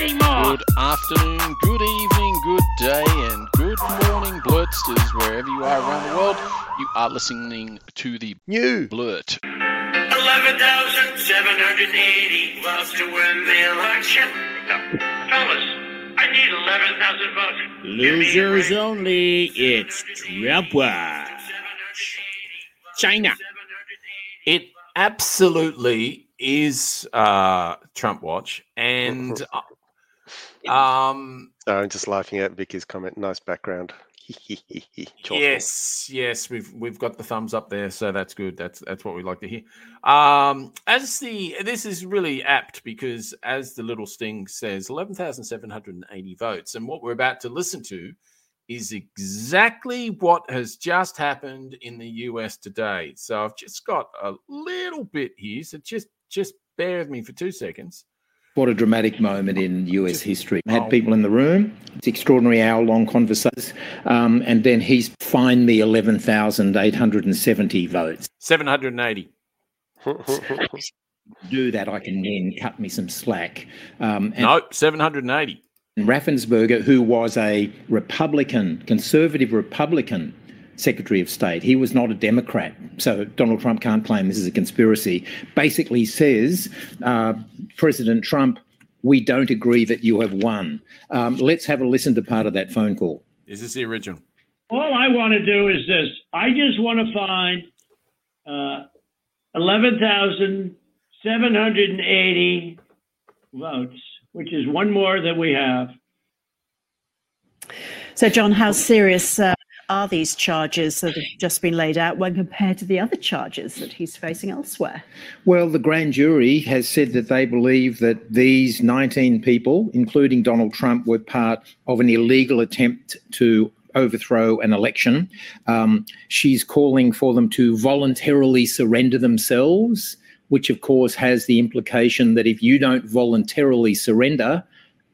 anymore. Good afternoon, good evening, good day, and good morning, blurtsters, wherever you are around the world. You are listening to the New. Blurt. 11,780 votes to win the election. No, fellas, I need 11,000 votes. Give me a Losers only. It's Trump Watch. China. It absolutely is uh, Trump watch, and uh, um, No, I'm just laughing at Vicky's comment. Nice background. Yes, yes, we've we've got the thumbs up there, so that's good. That's that's what we like to hear. Um, as the this is really apt because as the little sting says, eleven thousand seven hundred and eighty votes, and what we're about to listen to is exactly what has just happened in the US today. So I've just got a little bit here, so just just bear with me for two seconds. What a dramatic moment in US history. Had people in the room, it's extraordinary hour long conversations, um, and then he's find me 11,870 votes. Seven hundred and eighty. Do that, I can then cut me some slack. Um, and No, seven hundred and eighty. Raffensperger, who was a Republican, conservative Republican Secretary of State, he was not a Democrat. So Donald Trump can't claim this is a conspiracy. Basically says, uh, President Trump, we don't agree that you have won. Um, let's have a listen to part of that phone call. Is this the original? All I want to do is this. I just want to find uh, 11,780 votes, which is one more that we have. So, John, how serious uh, are these charges that have just been laid out when compared to the other charges that he's facing elsewhere? Well, the grand jury has said that they believe that these 19 people, including Donald Trump, were part of an illegal attempt to overthrow an election. Um, she's calling for them to voluntarily surrender themselves, which of course has the implication that if you don't voluntarily surrender,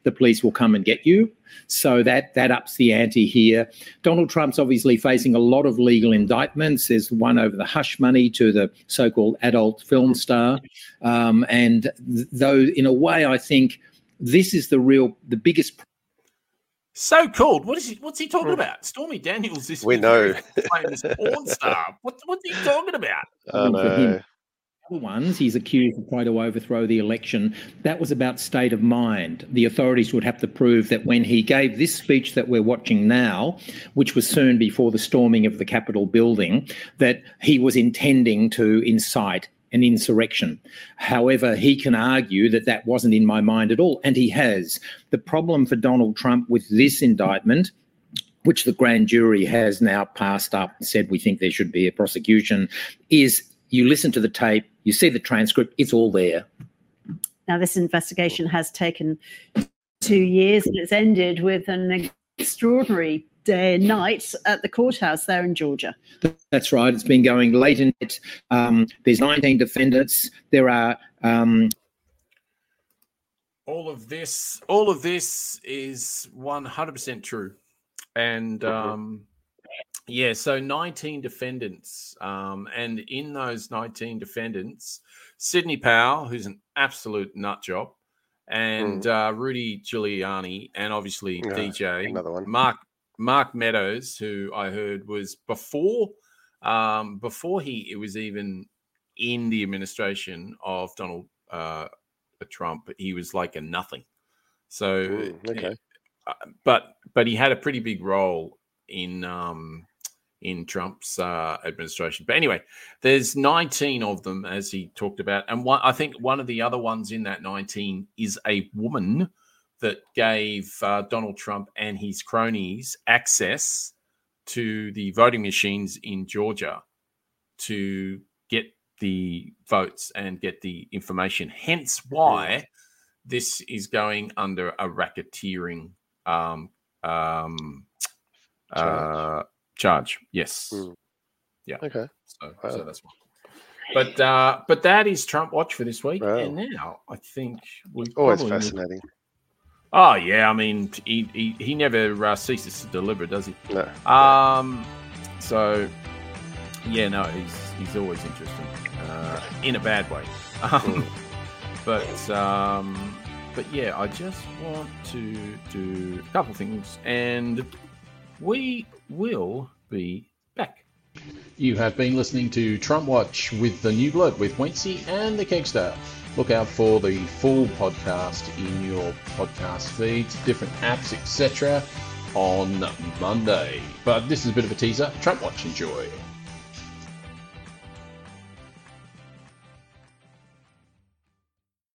the police will come and get you. So that that ups the ante here. Donald Trump's obviously facing a lot of legal indictments. There's one over the hush money to the so-called adult film star, um, and th- though in a way I think this is the real the biggest So called. What is he? What's he talking about? Stormy Daniels. This Hmm. We know. very famous porn star. What, what's he talking about? I for him. know. Other ones he's accused of trying to overthrow the election. That was about state of mind. The authorities would have to prove that when he gave this speech that we're watching now, which was soon before the storming of the Capitol building, that he was intending to incite an insurrection. However, he can argue that that wasn't in my mind at all, and he has. The problem for Donald Trump with this indictment which the grand jury has now passed up and said we think there should be a prosecution, is you listen to the tape, you see the transcript, it's all there. Now, this investigation has taken two years and it's ended with an extraordinary day and night at the courthouse there in Georgia. That's right. It's been going late in it. Um, there's 19 defendants. There are um, All of this, all of this is one hundred percent true, and um, yeah. So nineteen defendants, um, and in those nineteen defendants, Sidney Powell, who's an absolute nut job, and uh, Rudy Giuliani, and obviously Yeah, DJ another one. Mark Mark Meadows, who I heard was before um, before he it was even in the administration of Donald uh, Trump, he was like a nothing. So, Mm, okay. uh, but but he had a pretty big role in um, in Trump's uh, administration. But anyway, there's 19 of them, as he talked about, and one, I think one of the other ones in that 19 is a woman that gave uh, Donald Trump and his cronies access to the voting machines in Georgia to get the votes and get the information. Hence, why this is going under a racketeering um, um, uh, charge. Yes. Mm. Yeah. Okay. So, so that's why. But uh, but that is Trump Watch for this week, Wow. and now I think we Always fascinating. Oh yeah, I mean he he, he never uh, ceases to deliver, does he? No. Um, so yeah, no, he's he's always interesting uh, in a bad way. Um, Mm. but um, but yeah, I just want to do a couple things, and we will be back. You have been listening to Trump Watch with the New Blurt with Wencee and the Kegsta. Look out for the full podcast in your podcast feeds, different apps, etc. on Monday. But this is a bit of a teaser. Trump Watch, enjoy.